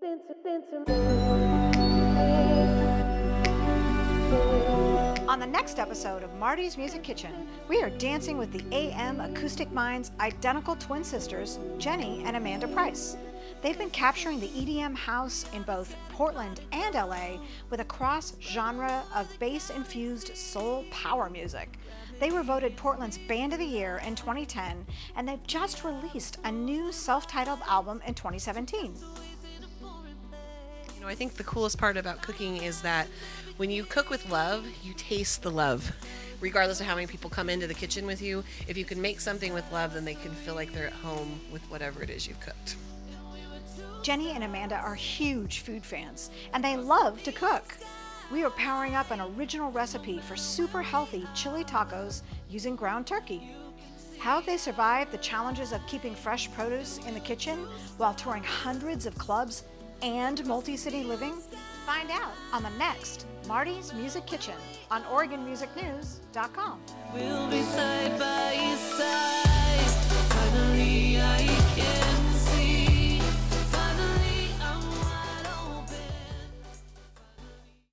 On the next episode of Marty's Music Kitchen, we are dancing with the AM Acoustic Minds' identical twin sisters, Jenny and Amanda Price. They've been capturing the EDM house in both Portland and LA with a cross genre of bass infused soul power music. They were voted Portland's Band of the Year in 2010, and they've just released a new self titled album in 2017. I think the coolest part about cooking is that when you cook with love, you taste the love. Regardless of how many people come into the kitchen with you, if you can make something with love, then they can feel like they're at home with whatever it is you've cooked. Jenny and Amanda are huge food fans, and they love to cook. We are powering up an original recipe for super healthy chili tacos using ground turkey. How they survived the challenges of keeping fresh produce in the kitchen while touring hundreds of clubs and multi city living? Find out on the next Marty's Music Kitchen on OregonMusicNews.com. We'll